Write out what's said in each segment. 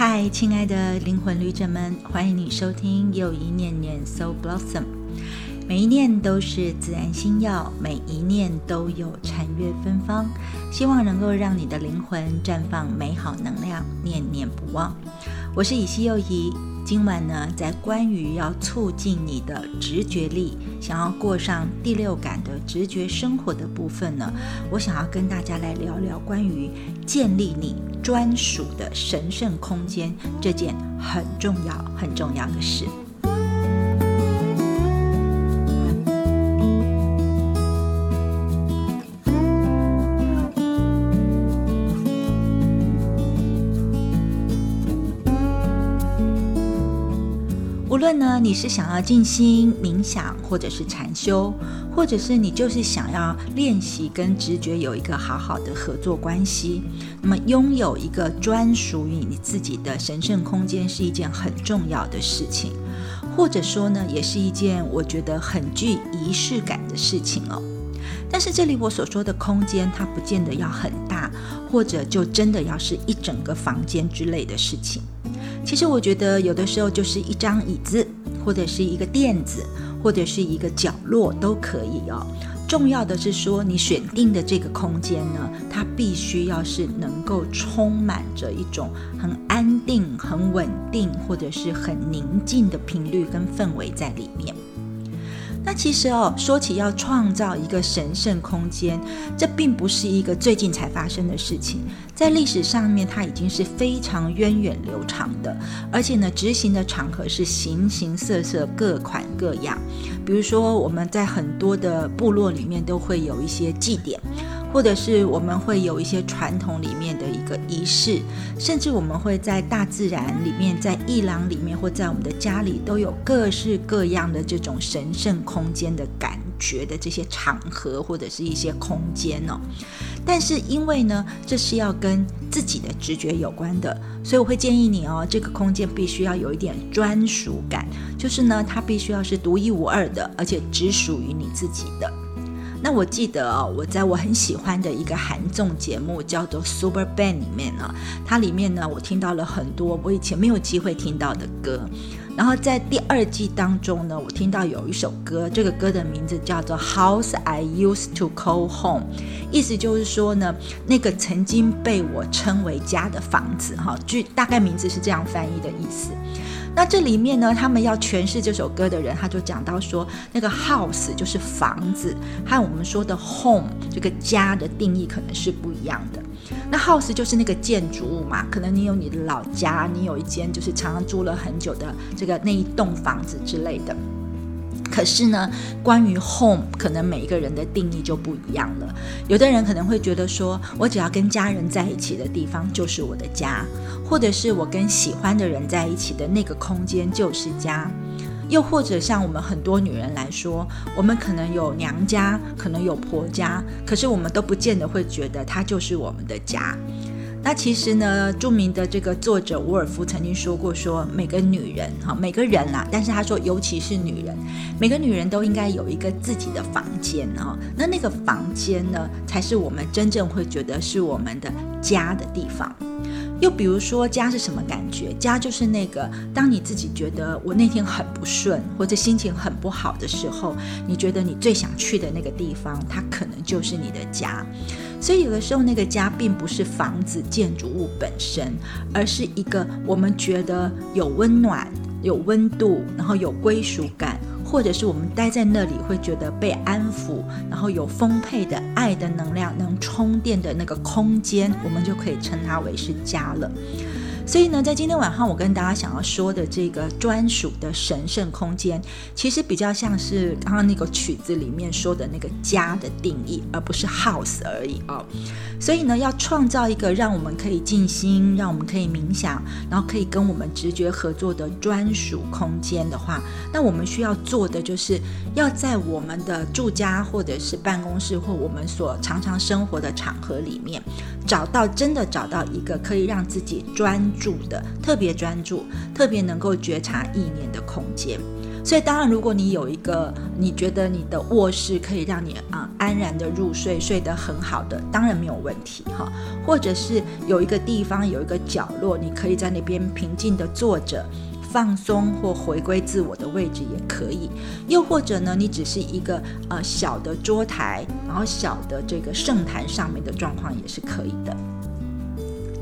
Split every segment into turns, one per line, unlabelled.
嗨，亲爱的灵魂旅者们，欢迎你收听又一念念 Soul Blossom。每一念都是自然心药，每一念都有禅悦芬芳。希望能够让你的灵魂绽放美好能量，念念不忘。我是以西又怡。今晚呢，在关于要促进你的直觉力，想要过上第六感的直觉生活的部分呢，我想要跟大家来聊聊关于建立你专属的神圣空间这件很重要、很重要的事。论呢，你是想要静心冥想，或者是禅修，或者是你就是想要练习跟直觉有一个好好的合作关系，那么拥有一个专属于你自己的神圣空间是一件很重要的事情，或者说呢，也是一件我觉得很具仪式感的事情哦。但是这里我所说的空间，它不见得要很大，或者就真的要是一整个房间之类的事情。其实我觉得有的时候就是一张椅子，或者是一个垫子，或者是一个角落都可以哦。重要的是说，你选定的这个空间呢，它必须要是能够充满着一种很安定、很稳定，或者是很宁静的频率跟氛围在里面。那其实哦，说起要创造一个神圣空间，这并不是一个最近才发生的事情，在历史上面它已经是非常源远流长的，而且呢，执行的场合是形形色色、各款各样。比如说，我们在很多的部落里面都会有一些祭典。或者是我们会有一些传统里面的一个仪式，甚至我们会在大自然里面，在艺廊里面，或在我们的家里，都有各式各样的这种神圣空间的感觉的这些场合，或者是一些空间哦。但是因为呢，这是要跟自己的直觉有关的，所以我会建议你哦，这个空间必须要有一点专属感，就是呢，它必须要是独一无二的，而且只属于你自己的。那我记得哦，我在我很喜欢的一个韩综节目叫做《Super Band》里面呢，它里面呢，我听到了很多我以前没有机会听到的歌。然后在第二季当中呢，我听到有一首歌，这个歌的名字叫做《House I Used to Call Home》，意思就是说呢，那个曾经被我称为家的房子，哈，据大概名字是这样翻译的意思。那这里面呢，他们要诠释这首歌的人，他就讲到说，那个 house 就是房子，和我们说的 home 这个家的定义可能是不一样的。那 house 就是那个建筑物嘛，可能你有你的老家，你有一间就是常常住了很久的这个那一栋房子之类的。可是呢，关于 home，可能每一个人的定义就不一样了。有的人可能会觉得说，我只要跟家人在一起的地方就是我的家，或者是我跟喜欢的人在一起的那个空间就是家。又或者像我们很多女人来说，我们可能有娘家，可能有婆家，可是我们都不见得会觉得它就是我们的家。那其实呢，著名的这个作者伍尔夫曾经说过，说每个女人哈，每个人啦，但是他说，尤其是女人，每个女人都应该有一个自己的房间哈。那那个房间呢，才是我们真正会觉得是我们的家的地方。又比如说，家是什么感觉？家就是那个，当你自己觉得我那天很不顺，或者心情很不好的时候，你觉得你最想去的那个地方，它可能就是你的家。所以有的时候，那个家并不是房子、建筑物本身，而是一个我们觉得有温暖、有温度，然后有归属感。或者是我们待在那里会觉得被安抚，然后有丰沛的爱的能量能充电的那个空间，我们就可以称它为是家了。所以呢，在今天晚上我跟大家想要说的这个专属的神圣空间，其实比较像是刚刚那个曲子里面说的那个家的定义，而不是 house 而已哦。所以呢，要创造一个让我们可以静心、让我们可以冥想，然后可以跟我们直觉合作的专属空间的话，那我们需要做的就是要在我们的住家或者是办公室或我们所常常生活的场合里面，找到真的找到一个可以让自己专。住的特别专注，特别能够觉察意念的空间。所以当然，如果你有一个你觉得你的卧室可以让你啊安然的入睡，睡得很好的，当然没有问题哈。或者是有一个地方有一个角落，你可以在那边平静的坐着。放松或回归自我的位置也可以，又或者呢，你只是一个呃小的桌台，然后小的这个圣坛上面的状况也是可以的。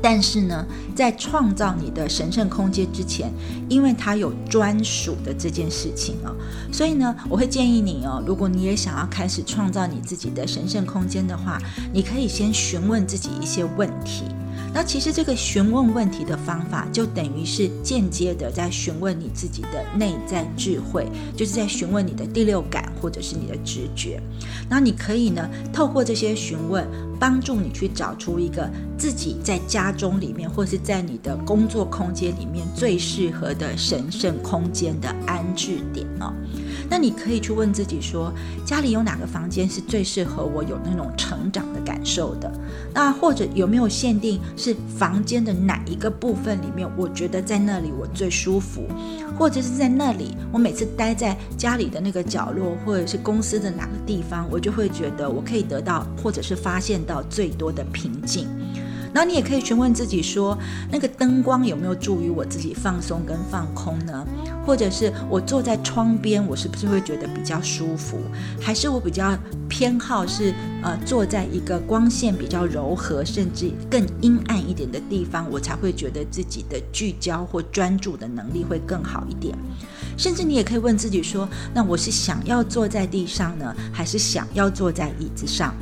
但是呢，在创造你的神圣空间之前，因为它有专属的这件事情哦，所以呢，我会建议你哦，如果你也想要开始创造你自己的神圣空间的话，你可以先询问自己一些问题。那其实这个询问问题的方法，就等于是间接的在询问你自己的内在智慧，就是在询问你的第六感或者是你的直觉。那你可以呢，透过这些询问，帮助你去找出一个自己在家中里面，或是在你的工作空间里面最适合的神圣空间的安置点哦。那你可以去问自己说，家里有哪个房间是最适合我有那种成长的感受的？那或者有没有限定是房间的哪一个部分里面，我觉得在那里我最舒服，或者是在那里我每次待在家里的那个角落，或者是公司的哪个地方，我就会觉得我可以得到或者是发现到最多的平静。然后你也可以询问自己说，那个灯光有没有助于我自己放松跟放空呢？或者是我坐在窗边，我是不是会觉得比较舒服？还是我比较偏好是呃坐在一个光线比较柔和，甚至更阴暗一点的地方，我才会觉得自己的聚焦或专注的能力会更好一点。甚至你也可以问自己说，那我是想要坐在地上呢，还是想要坐在椅子上？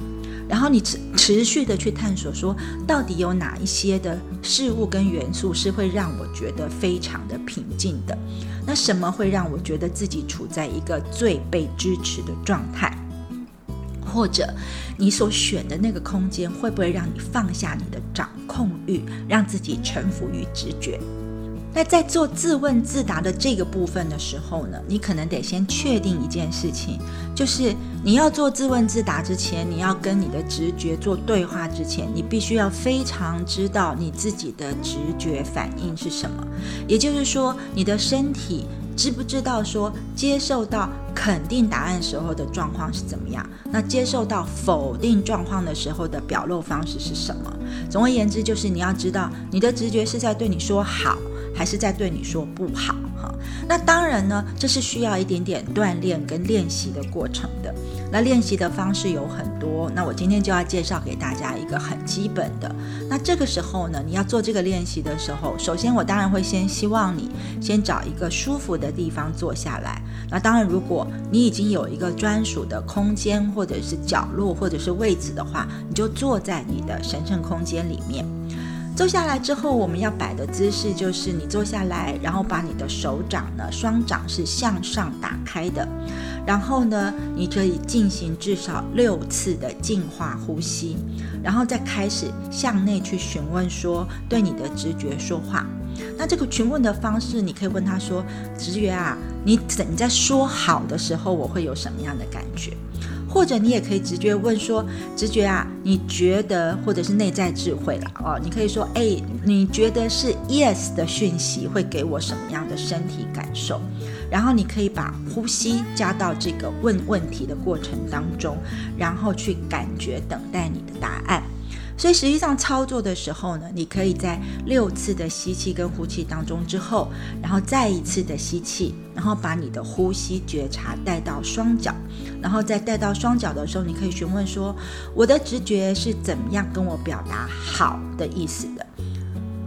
然后你持持续的去探索，说到底有哪一些的事物跟元素是会让我觉得非常的平静的？那什么会让我觉得自己处在一个最被支持的状态？或者你所选的那个空间会不会让你放下你的掌控欲，让自己臣服于直觉？那在做自问自答的这个部分的时候呢，你可能得先确定一件事情，就是你要做自问自答之前，你要跟你的直觉做对话之前，你必须要非常知道你自己的直觉反应是什么。也就是说，你的身体知不知道说接受到肯定答案时候的状况是怎么样？那接受到否定状况的时候的表露方式是什么？总而言之，就是你要知道你的直觉是在对你说好。还是在对你说不好哈？那当然呢，这是需要一点点锻炼跟练习的过程的。那练习的方式有很多，那我今天就要介绍给大家一个很基本的。那这个时候呢，你要做这个练习的时候，首先我当然会先希望你先找一个舒服的地方坐下来。那当然，如果你已经有一个专属的空间或者是角落或者是位置的话，你就坐在你的神圣空间里面。坐下来之后，我们要摆的姿势就是你坐下来，然后把你的手掌呢，双掌是向上打开的，然后呢，你可以进行至少六次的净化呼吸，然后再开始向内去询问，说对你的直觉说话。那这个询问的方式，你可以问他说：“直觉啊，你怎你在说好的时候，我会有什么样的感觉？”或者你也可以直接问说：“直觉啊，你觉得或者是内在智慧了哦，你可以说：哎，你觉得是 yes 的讯息会给我什么样的身体感受？然后你可以把呼吸加到这个问问题的过程当中，然后去感觉等待你的答案。”所以实际上操作的时候呢，你可以在六次的吸气跟呼气当中之后，然后再一次的吸气，然后把你的呼吸觉察带到双脚，然后再带到双脚的时候，你可以询问说：我的直觉是怎么样跟我表达好的意思的？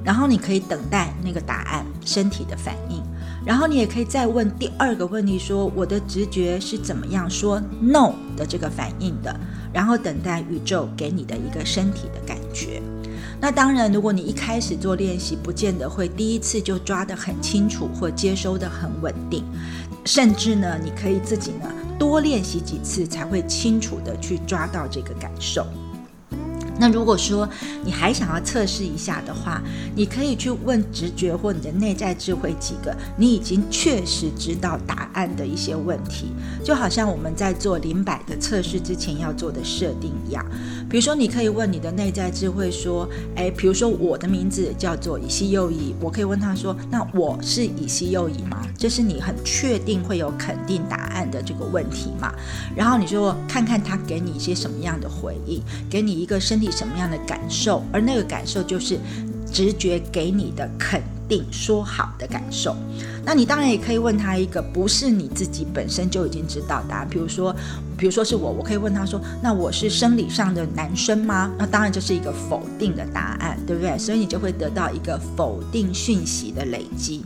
然后你可以等待那个答案，身体的反应。然后你也可以再问第二个问题，说我的直觉是怎么样说 no 的这个反应的，然后等待宇宙给你的一个身体的感觉。那当然，如果你一开始做练习，不见得会第一次就抓得很清楚或接收得很稳定，甚至呢，你可以自己呢多练习几次才会清楚的去抓到这个感受。那如果说你还想要测试一下的话，你可以去问直觉或你的内在智慧几个你已经确实知道答案的一些问题，就好像我们在做零百的测试之前要做的设定一样。比如说，你可以问你的内在智慧说：“诶，比如说我的名字叫做以西右乙，我可以问他说：那我是以西右乙吗？这是你很确定会有肯定答案的这个问题嘛？然后你就看看他给你一些什么样的回应，给你一个身体。什么样的感受？而那个感受就是直觉给你的肯定，说好的感受。那你当然也可以问他一个不是你自己本身就已经知道答案，比如说，比如说是我，我可以问他说：“那我是生理上的男生吗？”那当然这是一个否定的答案，对不对？所以你就会得到一个否定讯息的累积。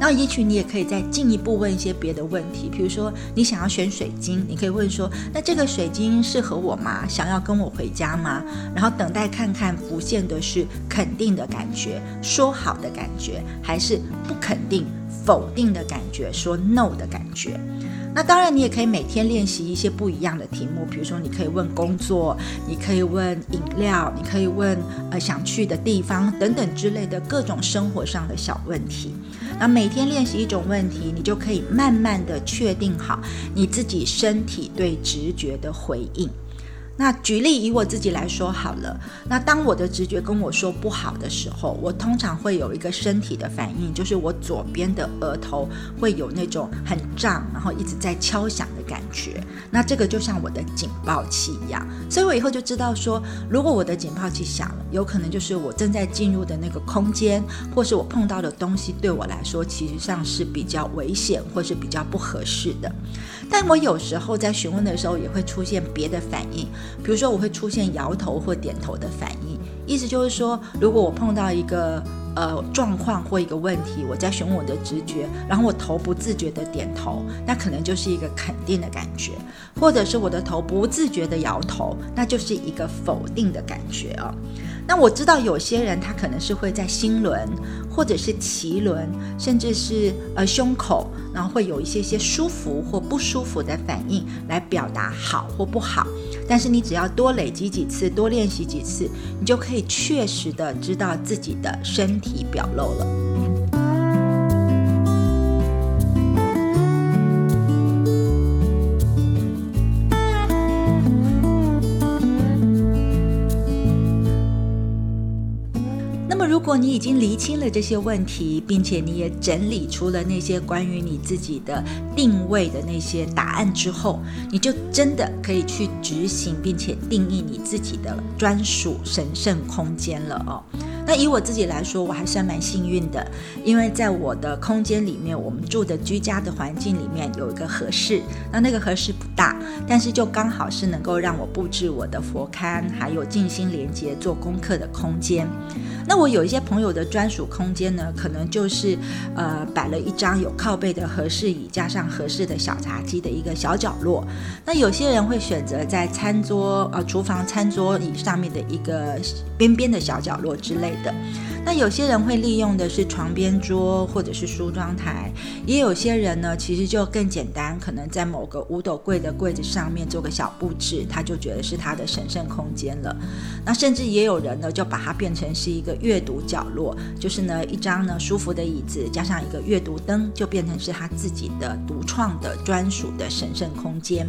那也许你也可以再进一步问一些别的问题，比如说你想要选水晶，你可以问说：那这个水晶适合我吗？想要跟我回家吗？然后等待看看浮现的是肯定的感觉，说好的感觉，还是不肯定、否定的感觉，说 no 的感觉。那当然，你也可以每天练习一些不一样的题目，比如说，你可以问工作，你可以问饮料，你可以问呃想去的地方等等之类的各种生活上的小问题。那每天练习一种问题，你就可以慢慢的确定好你自己身体对直觉的回应。那举例以我自己来说好了，那当我的直觉跟我说不好的时候，我通常会有一个身体的反应，就是我左边的额头会有那种很胀，然后一直在敲响的感觉。那这个就像我的警报器一样，所以我以后就知道说，如果我的警报器响了，有可能就是我正在进入的那个空间，或是我碰到的东西对我来说，其实上是比较危险或是比较不合适的。但我有时候在询问的时候，也会出现别的反应。比如说，我会出现摇头或点头的反应，意思就是说，如果我碰到一个呃状况或一个问题，我在询问我的直觉，然后我头不自觉的点头，那可能就是一个肯定的感觉；或者是我的头不自觉的摇头，那就是一个否定的感觉哦。那我知道有些人他可能是会在心轮，或者是脐轮，甚至是呃胸口，然后会有一些些舒服或不舒服的反应来表达好或不好。但是你只要多累积几次，多练习几次，你就可以确实的知道自己的身体表露了。已经厘清了这些问题，并且你也整理出了那些关于你自己的定位的那些答案之后，你就真的可以去执行，并且定义你自己的专属神圣空间了哦。那以我自己来说，我还算蛮幸运的，因为在我的空间里面，我们住的居家的环境里面有一个合适，那那个合适大，但是就刚好是能够让我布置我的佛龛，还有静心连接做功课的空间。那我有一些朋友的专属空间呢，可能就是呃摆了一张有靠背的合适椅，加上合适的小茶几的一个小角落。那有些人会选择在餐桌呃厨房餐桌椅上面的一个边边的小角落之类。的，那有些人会利用的是床边桌或者是梳妆台，也有些人呢，其实就更简单，可能在某个五斗柜的柜子上面做个小布置，他就觉得是他的神圣空间了。那甚至也有人呢，就把它变成是一个阅读角落，就是呢一张呢舒服的椅子，加上一个阅读灯，就变成是他自己的独创的专属的神圣空间。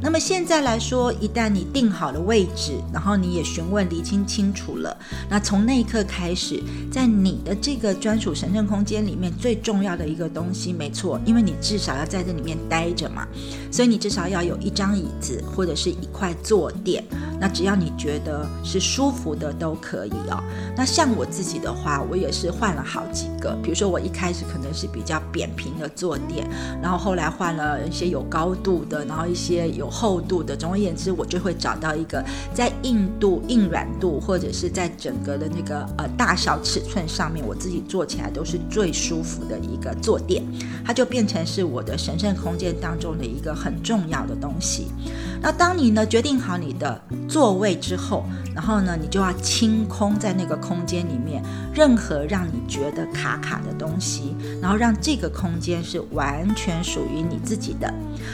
那么现在来说，一旦你定好了位置，然后你也询问厘清清楚了，那从那一刻开始，在你的这个专属神圣空间里面，最重要的一个东西，没错，因为你至少要在这里面待着嘛，所以你至少要有一张椅子或者是一块坐垫。那只要你觉得是舒服的都可以哦。那像我自己的话，我也是换了好几个。比如说我一开始可能是比较扁平的坐垫，然后后来换了一些有高度的，然后一些有厚度的。总而言之，我就会找到一个在硬度、硬软度，或者是在整个的那个呃大小尺寸上面，我自己坐起来都是最舒服的一个坐垫。它就变成是我的神圣空间当中的一个很重要的东西。那当你呢决定好你的座位之后，然后呢你就要清空在那个空间里面任何让你觉得卡卡的东西，然后让这个空间是完全属于你自己的。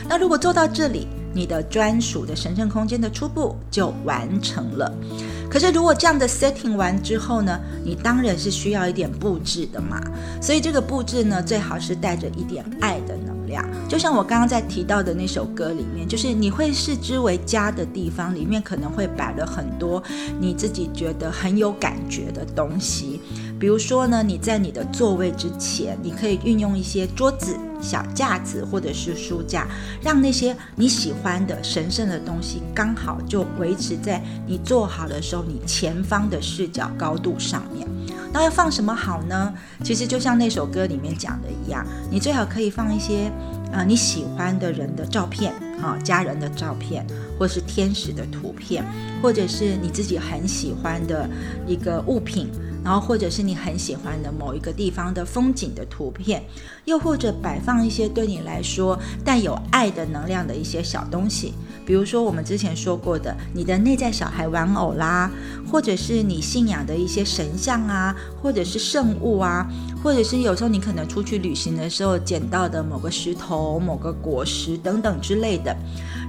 那如果做到这里，你的专属的神圣空间的初步就完成了。可是，如果这样的 setting 完之后呢，你当然是需要一点布置的嘛。所以这个布置呢，最好是带着一点爱的呢就像我刚刚在提到的那首歌里面，就是你会视之为家的地方，里面可能会摆了很多你自己觉得很有感觉的东西。比如说呢，你在你的座位之前，你可以运用一些桌子、小架子或者是书架，让那些你喜欢的神圣的东西刚好就维持在你坐好的时候，你前方的视角高度上面。那要放什么好呢？其实就像那首歌里面讲的一样，你最好可以放一些啊你喜欢的人的照片啊，家人的照片，或是天使的图片，或者是你自己很喜欢的一个物品。然后，或者是你很喜欢的某一个地方的风景的图片，又或者摆放一些对你来说带有爱的能量的一些小东西，比如说我们之前说过的你的内在小孩玩偶啦，或者是你信仰的一些神像啊，或者是圣物啊，或者是有时候你可能出去旅行的时候捡到的某个石头、某个果实等等之类的。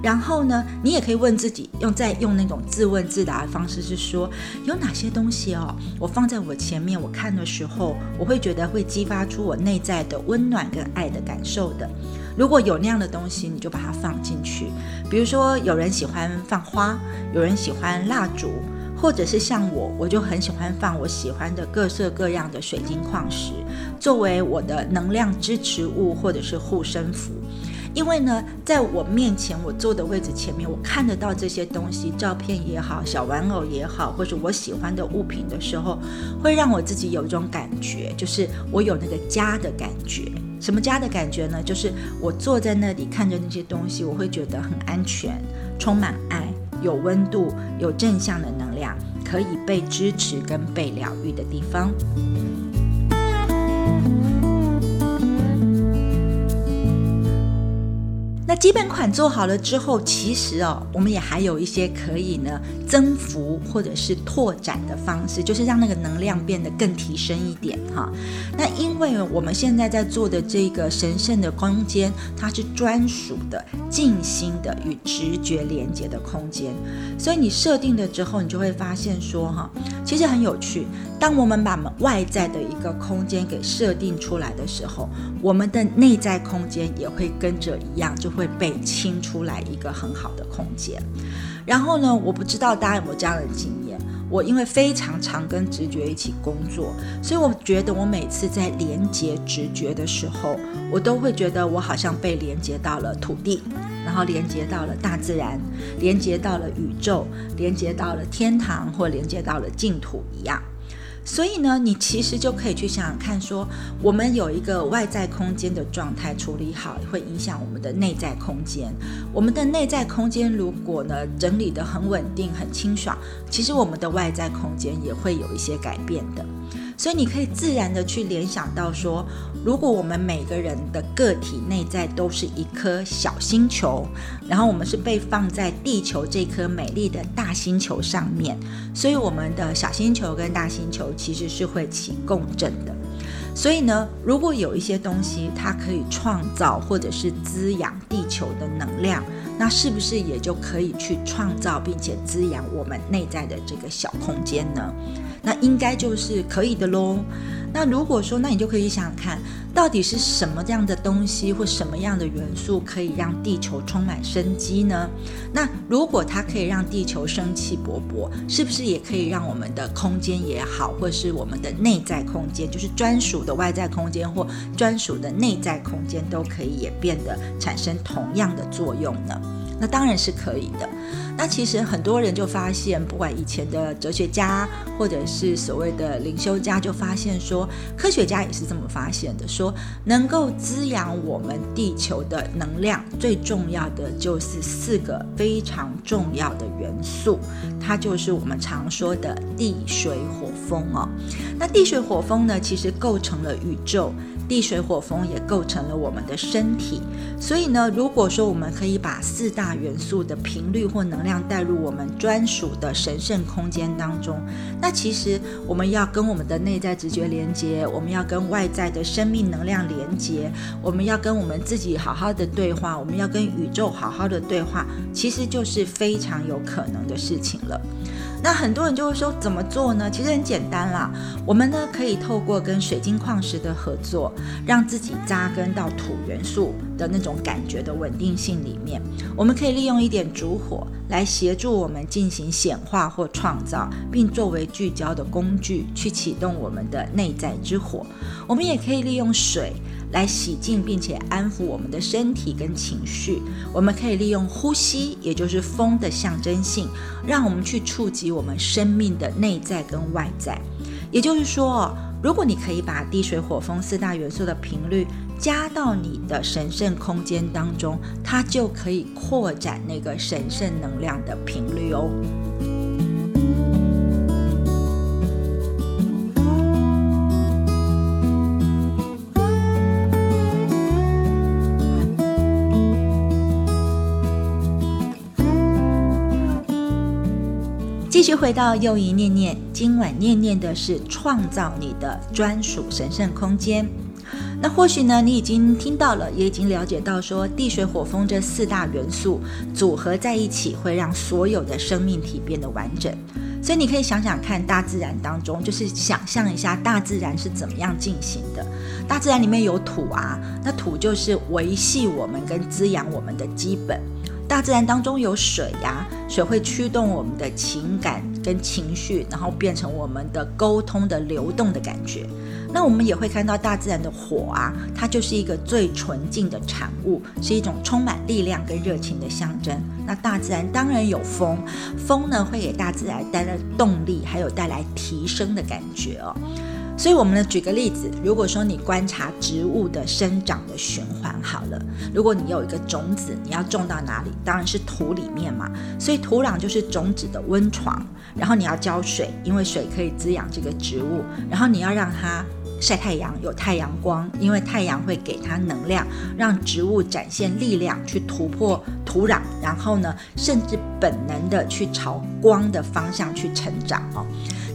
然后呢，你也可以问自己，用再用那种自问自答的方式，是说有哪些东西哦，我放在我前面，我看的时候，我会觉得会激发出我内在的温暖跟爱的感受的。如果有那样的东西，你就把它放进去。比如说，有人喜欢放花，有人喜欢蜡烛，或者是像我，我就很喜欢放我喜欢的各色各样的水晶矿石，作为我的能量支持物或者是护身符。因为呢，在我面前，我坐的位置前面，我看得到这些东西，照片也好，小玩偶也好，或者我喜欢的物品的时候，会让我自己有一种感觉，就是我有那个家的感觉。什么家的感觉呢？就是我坐在那里看着那些东西，我会觉得很安全，充满爱，有温度，有正向的能量，可以被支持跟被疗愈的地方。基本款做好了之后，其实哦，我们也还有一些可以呢增幅或者是拓展的方式，就是让那个能量变得更提升一点哈。那因为我们现在在做的这个神圣的空间，它是专属的、静心的与直觉连接的空间，所以你设定了之后，你就会发现说哈，其实很有趣。当我们把外在的一个空间给设定出来的时候，我们的内在空间也会跟着一样，就会被清出来一个很好的空间。然后呢，我不知道大家有没有这样的经。我因为非常常跟直觉一起工作，所以我觉得我每次在连接直觉的时候，我都会觉得我好像被连接到了土地，然后连接到了大自然，连接到了宇宙，连接到了天堂，或连接到了净土一样。所以呢，你其实就可以去想想看，说我们有一个外在空间的状态处理好，会影响我们的内在空间。我们的内在空间如果呢整理得很稳定、很清爽，其实我们的外在空间也会有一些改变的。所以你可以自然的去联想到说，如果我们每个人的个体内在都是一颗小星球，然后我们是被放在地球这颗美丽的大星球上面，所以我们的小星球跟大星球其实是会起共振的。所以呢，如果有一些东西它可以创造或者是滋养地球的能量，那是不是也就可以去创造并且滋养我们内在的这个小空间呢？那应该就是可以的喽。那如果说，那你就可以想想看，到底是什么样的东西或什么样的元素可以让地球充满生机呢？那如果它可以让地球生气勃勃，是不是也可以让我们的空间也好，或是我们的内在空间，就是专属的外在空间或专属的内在空间，都可以也变得产生同样的作用呢？那当然是可以的。那其实很多人就发现，不管以前的哲学家或者是所谓的灵修家，就发现说，科学家也是这么发现的，说能够滋养我们地球的能量，最重要的就是四个非常重要的元素，它就是我们常说的地水火风哦。那地水火风呢，其实构成了宇宙。地水火风也构成了我们的身体，所以呢，如果说我们可以把四大元素的频率或能量带入我们专属的神圣空间当中。那其实我们要跟我们的内在直觉连接，我们要跟外在的生命能量连接，我们要跟我们自己好好的对话，我们要跟宇宙好好的对话，其实就是非常有可能的事情了。那很多人就会说怎么做呢？其实很简单啦，我们呢可以透过跟水晶矿石的合作，让自己扎根到土元素的那种感觉的稳定性里面。我们可以利用一点烛火来协助我们进行显化或创造，并作为聚焦的工具去启动我们的内在之火。我们也可以利用水。来洗净并且安抚我们的身体跟情绪，我们可以利用呼吸，也就是风的象征性，让我们去触及我们生命的内在跟外在。也就是说，如果你可以把地水火风四大元素的频率加到你的神圣空间当中，它就可以扩展那个神圣能量的频率哦。继续回到又一念念，今晚念念的是创造你的专属神圣空间。那或许呢，你已经听到了，也已经了解到，说地水火风这四大元素组合在一起，会让所有的生命体变得完整。所以你可以想想看，大自然当中，就是想象一下大自然是怎么样进行的。大自然里面有土啊，那土就是维系我们跟滋养我们的基本。大自然当中有水呀，水会驱动我们的情感跟情绪，然后变成我们的沟通的流动的感觉。那我们也会看到大自然的火啊，它就是一个最纯净的产物，是一种充满力量跟热情的象征。那大自然当然有风，风呢会给大自然带来动力，还有带来提升的感觉哦。所以，我们呢举个例子，如果说你观察植物的生长的循环好了，如果你有一个种子，你要种到哪里？当然是土里面嘛。所以土壤就是种子的温床，然后你要浇水，因为水可以滋养这个植物，然后你要让它晒太阳，有太阳光，因为太阳会给它能量，让植物展现力量去突破土壤，然后呢，甚至本能的去朝光的方向去成长哦。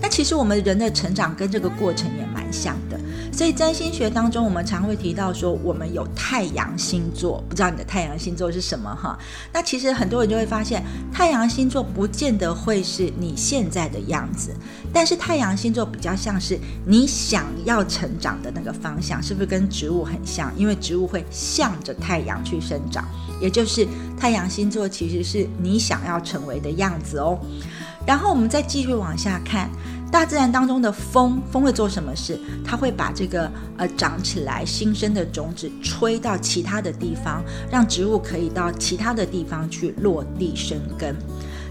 那其实我们人的成长跟这个过程也蛮像的，所以占星学当中，我们常会提到说，我们有太阳星座，不知道你的太阳星座是什么哈？那其实很多人就会发现，太阳星座不见得会是你现在的样子，但是太阳星座比较像是你想要成长的那个方向，是不是跟植物很像？因为植物会向着太阳去生长，也就是太阳星座其实是你想要成为的样子哦。然后我们再继续往下看，大自然当中的风，风会做什么事？它会把这个呃长起来新生的种子吹到其他的地方，让植物可以到其他的地方去落地生根。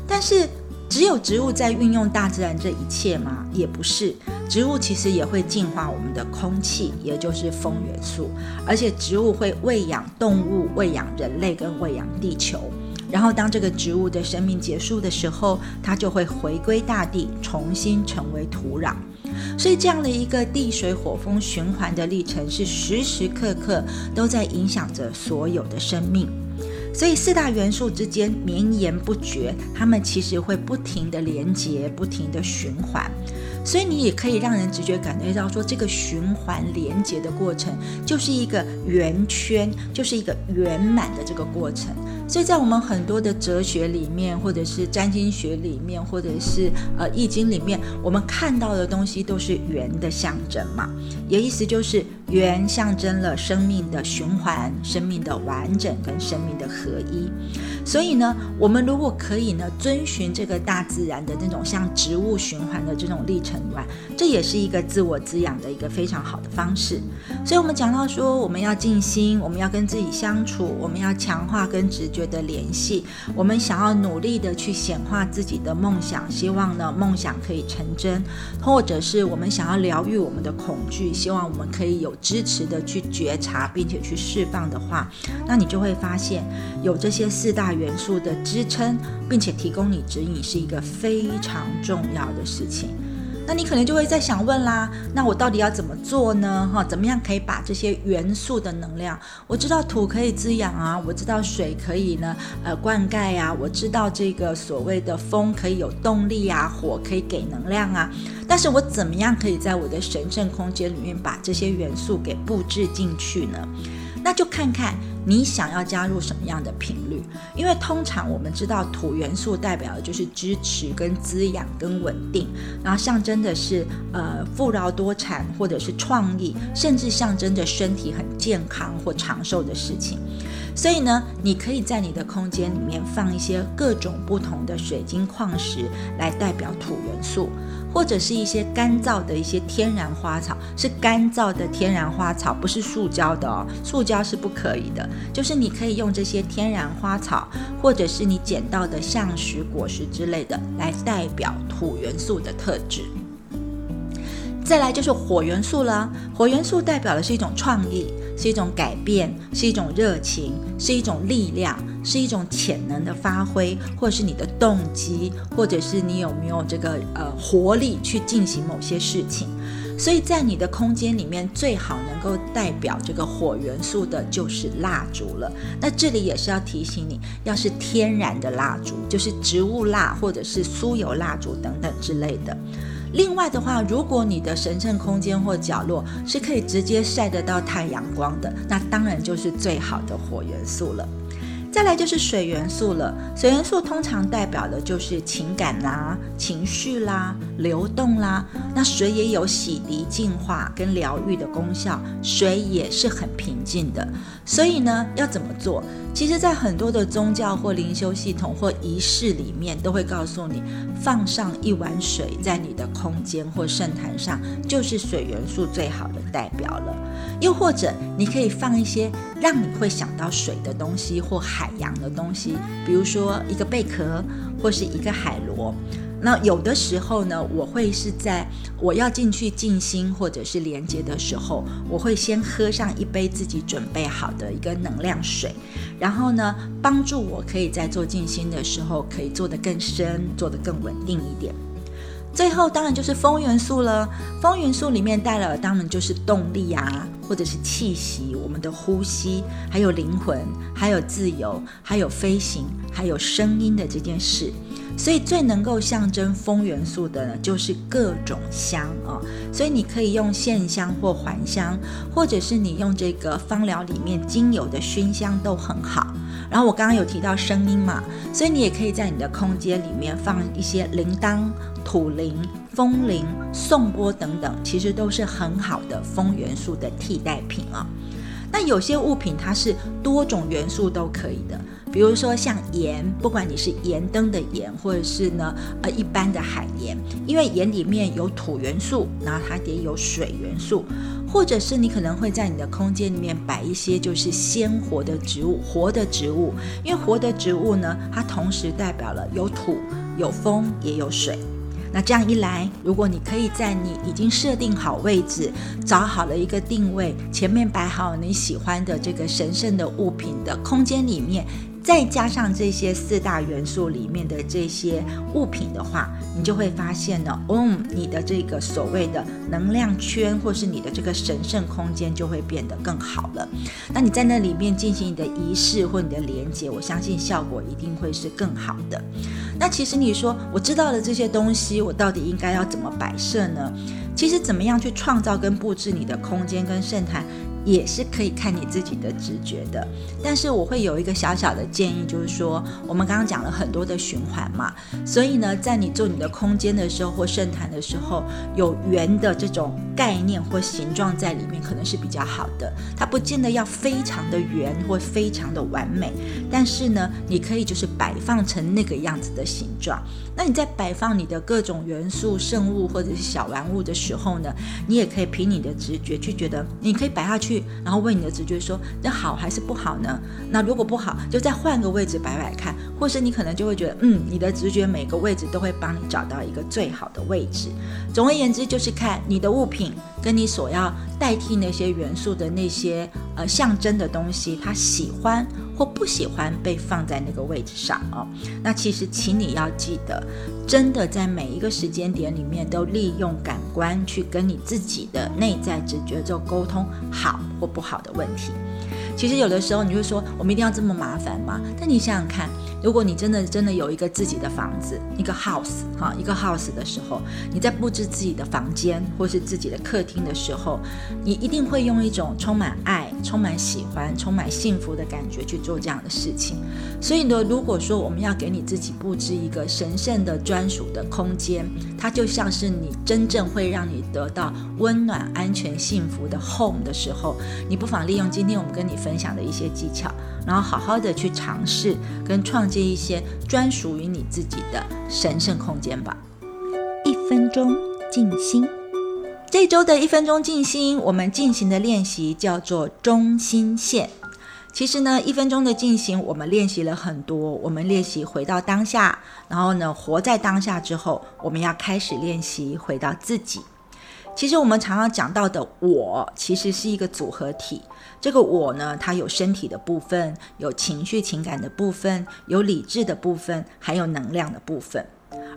但是，只有植物在运用大自然这一切吗？也不是，植物其实也会净化我们的空气，也就是风元素，而且植物会喂养动物、喂养人类跟喂养地球。然后，当这个植物的生命结束的时候，它就会回归大地，重新成为土壤。所以，这样的一个地水火风循环的历程，是时时刻刻都在影响着所有的生命。所以，四大元素之间绵延不绝，它们其实会不停的连接，不停的循环。所以，你也可以让人直觉感觉到说，这个循环连接的过程，就是一个圆圈，就是一个圆满的这个过程。所以在我们很多的哲学里面，或者是占星学里面，或者是呃易经里面，我们看到的东西都是圆的象征嘛，也意思就是圆象征了生命的循环、生命的完整跟生命的合一。所以呢，我们如果可以呢，遵循这个大自然的那种像植物循环的这种历程外，这也是一个自我滋养的一个非常好的方式。所以我们讲到说，我们要静心，我们要跟自己相处，我们要强化跟直。觉的联系，我们想要努力的去显化自己的梦想，希望呢梦想可以成真，或者是我们想要疗愈我们的恐惧，希望我们可以有支持的去觉察，并且去释放的话，那你就会发现有这些四大元素的支撑，并且提供你指引，是一个非常重要的事情。那你可能就会在想问啦，那我到底要怎么做呢？哈，怎么样可以把这些元素的能量？我知道土可以滋养啊，我知道水可以呢，呃，灌溉呀，我知道这个所谓的风可以有动力啊，火可以给能量啊，但是我怎么样可以在我的神圣空间里面把这些元素给布置进去呢？那就看看你想要加入什么样的频率，因为通常我们知道土元素代表的就是支持、跟滋养、跟稳定，然后象征的是呃富饶多产或者是创意，甚至象征着身体很健康或长寿的事情。所以呢，你可以在你的空间里面放一些各种不同的水晶矿石来代表土元素。或者是一些干燥的一些天然花草，是干燥的天然花草，不是塑胶的哦，塑胶是不可以的。就是你可以用这些天然花草，或者是你捡到的橡石、果实之类的，来代表土元素的特质。再来就是火元素了，火元素代表的是一种创意，是一种改变，是一种热情，是一种力量。是一种潜能的发挥，或者是你的动机，或者是你有没有这个呃活力去进行某些事情。所以在你的空间里面，最好能够代表这个火元素的就是蜡烛了。那这里也是要提醒你，要是天然的蜡烛，就是植物蜡或者是酥油蜡烛等等之类的。另外的话，如果你的神圣空间或角落是可以直接晒得到太阳光的，那当然就是最好的火元素了。再来就是水元素了，水元素通常代表的就是情感啦、情绪啦、流动啦。那水也有洗涤、净化跟疗愈的功效，水也是很平静的。所以呢，要怎么做？其实，在很多的宗教或灵修系统或仪式里面，都会告诉你，放上一碗水在你的空间或圣坛上，就是水元素最好的代表了。又或者，你可以放一些让你会想到水的东西或海洋的东西，比如说一个贝壳或是一个海螺。那有的时候呢，我会是在我要进去静心或者是连接的时候，我会先喝上一杯自己准备好的一个能量水，然后呢，帮助我可以在做静心的时候可以做得更深，做得更稳定一点。最后当然就是风元素了，风元素里面带了当然就是动力啊，或者是气息，我们的呼吸，还有灵魂，还有自由，还有飞行，还有声音的这件事。所以最能够象征风元素的呢，就是各种香啊。所以你可以用线香或还香，或者是你用这个芳疗里面精油的熏香都很好。然后我刚刚有提到声音嘛，所以你也可以在你的空间里面放一些铃铛、土铃、风铃、颂钵等等，其实都是很好的风元素的替代品啊。那有些物品它是多种元素都可以的，比如说像盐，不管你是盐灯的盐，或者是呢呃一般的海盐，因为盐里面有土元素，然后它也有水元素，或者是你可能会在你的空间里面摆一些就是鲜活的植物，活的植物，因为活的植物呢，它同时代表了有土、有风也有水。那这样一来，如果你可以在你已经设定好位置、找好了一个定位，前面摆好你喜欢的这个神圣的物品的空间里面。再加上这些四大元素里面的这些物品的话，你就会发现呢，嗯，你的这个所谓的能量圈，或是你的这个神圣空间就会变得更好了。那你在那里面进行你的仪式或你的连接，我相信效果一定会是更好的。那其实你说，我知道了这些东西，我到底应该要怎么摆设呢？其实怎么样去创造跟布置你的空间跟圣坛？也是可以看你自己的直觉的，但是我会有一个小小的建议，就是说我们刚刚讲了很多的循环嘛，所以呢，在你做你的空间的时候或圣坛的时候，有圆的这种概念或形状在里面，可能是比较好的。它不见得要非常的圆或非常的完美，但是呢，你可以就是摆放成那个样子的形状。那你在摆放你的各种元素、圣物或者是小玩物的时候呢，你也可以凭你的直觉去觉得，你可以摆下去。然后问你的直觉说，那好还是不好呢？那如果不好，就再换个位置摆摆看，或是你可能就会觉得，嗯，你的直觉每个位置都会帮你找到一个最好的位置。总而言之，就是看你的物品跟你所要代替那些元素的那些呃象征的东西，他喜欢或不喜欢被放在那个位置上哦。那其实，请你要记得，真的在每一个时间点里面，都利用感官去跟你自己的内在直觉做沟通，好或不好的问题。其实有的时候你会说，我们一定要这么麻烦吗？但你想想看，如果你真的真的有一个自己的房子，一个 house 哈，一个 house 的时候，你在布置自己的房间或是自己的客厅的时候，你一定会用一种充满爱、充满喜欢、充满幸福的感觉去做这样的事情。所以呢，如果说我们要给你自己布置一个神圣的专属的空间，它就像是你真正会让你得到温暖、安全、幸福的 home 的时候，你不妨利用今天我们跟你分。分享的一些技巧，然后好好的去尝试跟创建一些专属于你自己的神圣空间吧。一分钟静心，这周的一分钟静心，我们进行的练习叫做中心线。其实呢，一分钟的静心，我们练习了很多。我们练习回到当下，然后呢，活在当下之后，我们要开始练习回到自己。其实我们常常讲到的“我”，其实是一个组合体。这个“我”呢，它有身体的部分，有情绪情感的部分，有理智的部分，还有能量的部分。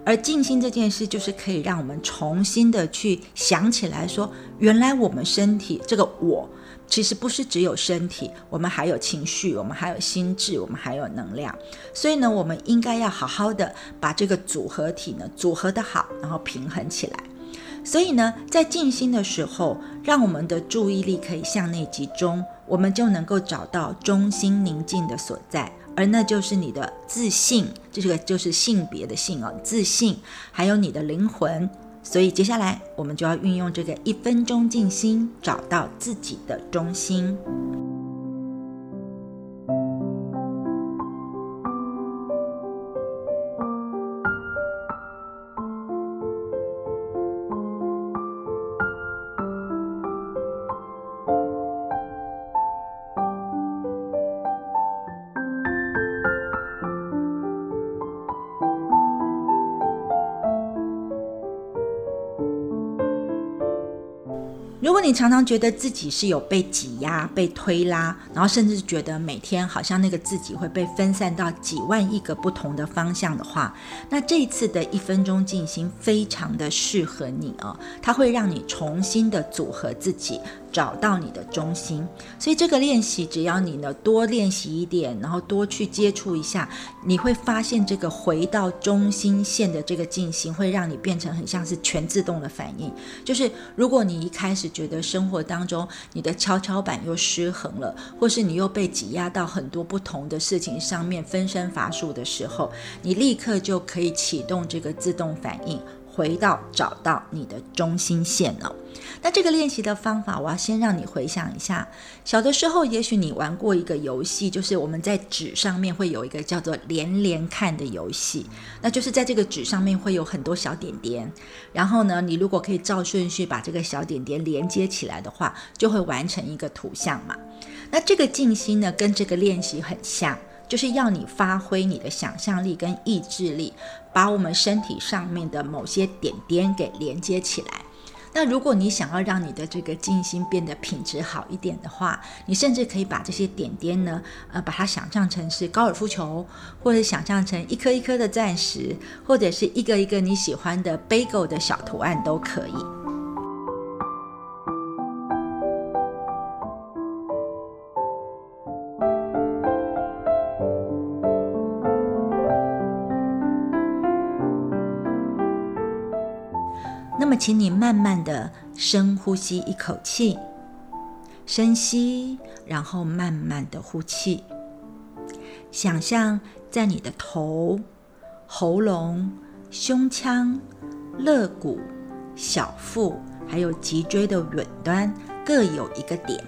而静心这件事，就是可以让我们重新的去想起来，说原来我们身体这个“我”，其实不是只有身体，我们还有情绪，我们还有心智，我们还有能量。所以呢，我们应该要好好的把这个组合体呢组合的好，然后平衡起来。所以呢，在静心的时候，让我们的注意力可以向内集中，我们就能够找到中心宁静的所在，而那就是你的自信，这是个就是性别的性哦，自信，还有你的灵魂。所以接下来我们就要运用这个一分钟静心，找到自己的中心。你常常觉得自己是有被挤压、被推拉，然后甚至觉得每天好像那个自己会被分散到几万亿个不同的方向的话，那这一次的一分钟静心非常的适合你哦，它会让你重新的组合自己。找到你的中心，所以这个练习，只要你呢多练习一点，然后多去接触一下，你会发现这个回到中心线的这个进行，会让你变成很像是全自动的反应。就是如果你一开始觉得生活当中你的跷跷板又失衡了，或是你又被挤压到很多不同的事情上面分身乏术的时候，你立刻就可以启动这个自动反应。回到找到你的中心线了。那这个练习的方法，我要先让你回想一下，小的时候，也许你玩过一个游戏，就是我们在纸上面会有一个叫做连连看的游戏。那就是在这个纸上面会有很多小点点，然后呢，你如果可以照顺序把这个小点点连接起来的话，就会完成一个图像嘛。那这个静心呢，跟这个练习很像。就是要你发挥你的想象力跟意志力，把我们身体上面的某些点点给连接起来。那如果你想要让你的这个静心变得品质好一点的话，你甚至可以把这些点点呢，呃，把它想象成是高尔夫球，或者想象成一颗一颗的钻石，或者是一个一个你喜欢的 bagel 的小图案都可以。么，请你慢慢的深呼吸一口气，深吸，然后慢慢的呼气。想象在你的头、喉咙、胸腔、肋骨、小腹，还有脊椎的远端各有一个点。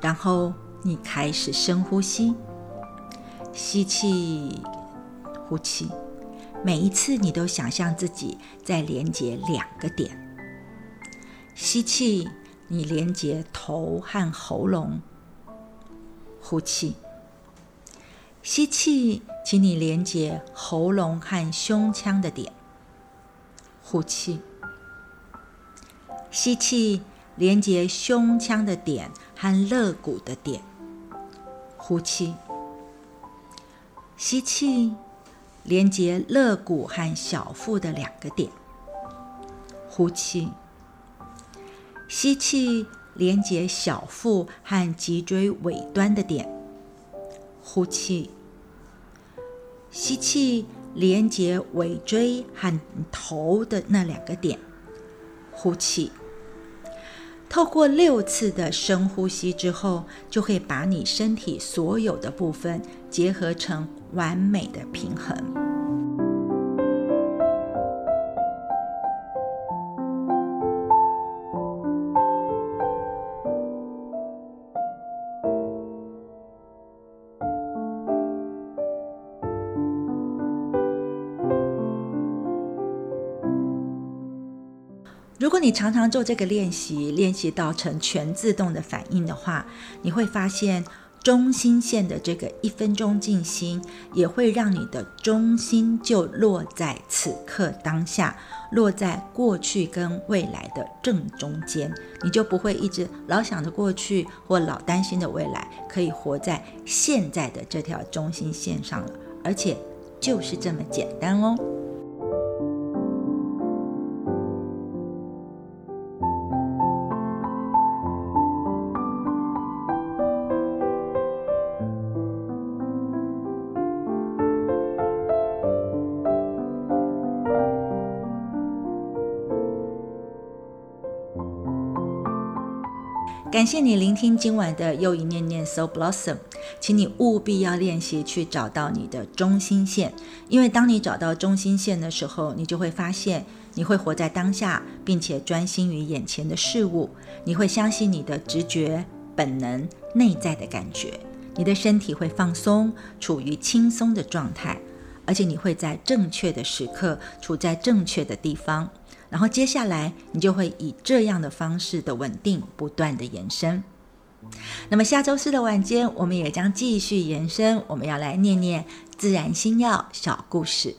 然后你开始深呼吸，吸气，呼气。每一次，你都想象自己在连接两个点。吸气，你连接头和喉咙；呼气，吸气，请你连接喉咙和胸腔的点；呼气，吸气，连接胸腔的点和肋骨的点；呼气，吸气，连接肋骨和小腹的两个点。呼气，吸气，连接小腹和脊椎尾端的点。呼气，吸气，连接尾椎和头的那两个点。呼气。透过六次的深呼吸之后，就会把你身体所有的部分结合成完美的平衡。如果你常常做这个练习，练习到成全自动的反应的话，你会发现中心线的这个一分钟静心，也会让你的中心就落在此刻当下，落在过去跟未来的正中间，你就不会一直老想着过去或老担心的未来，可以活在现在的这条中心线上了，而且就是这么简单哦。感谢你聆听今晚的又一念念 So Blossom，请你务必要练习去找到你的中心线，因为当你找到中心线的时候，你就会发现你会活在当下，并且专心于眼前的事物。你会相信你的直觉、本能、内在的感觉，你的身体会放松，处于轻松的状态，而且你会在正确的时刻处在正确的地方。然后接下来，你就会以这样的方式的稳定不断的延伸。那么下周四的晚间，我们也将继续延伸，我们要来念念自然星耀小故事。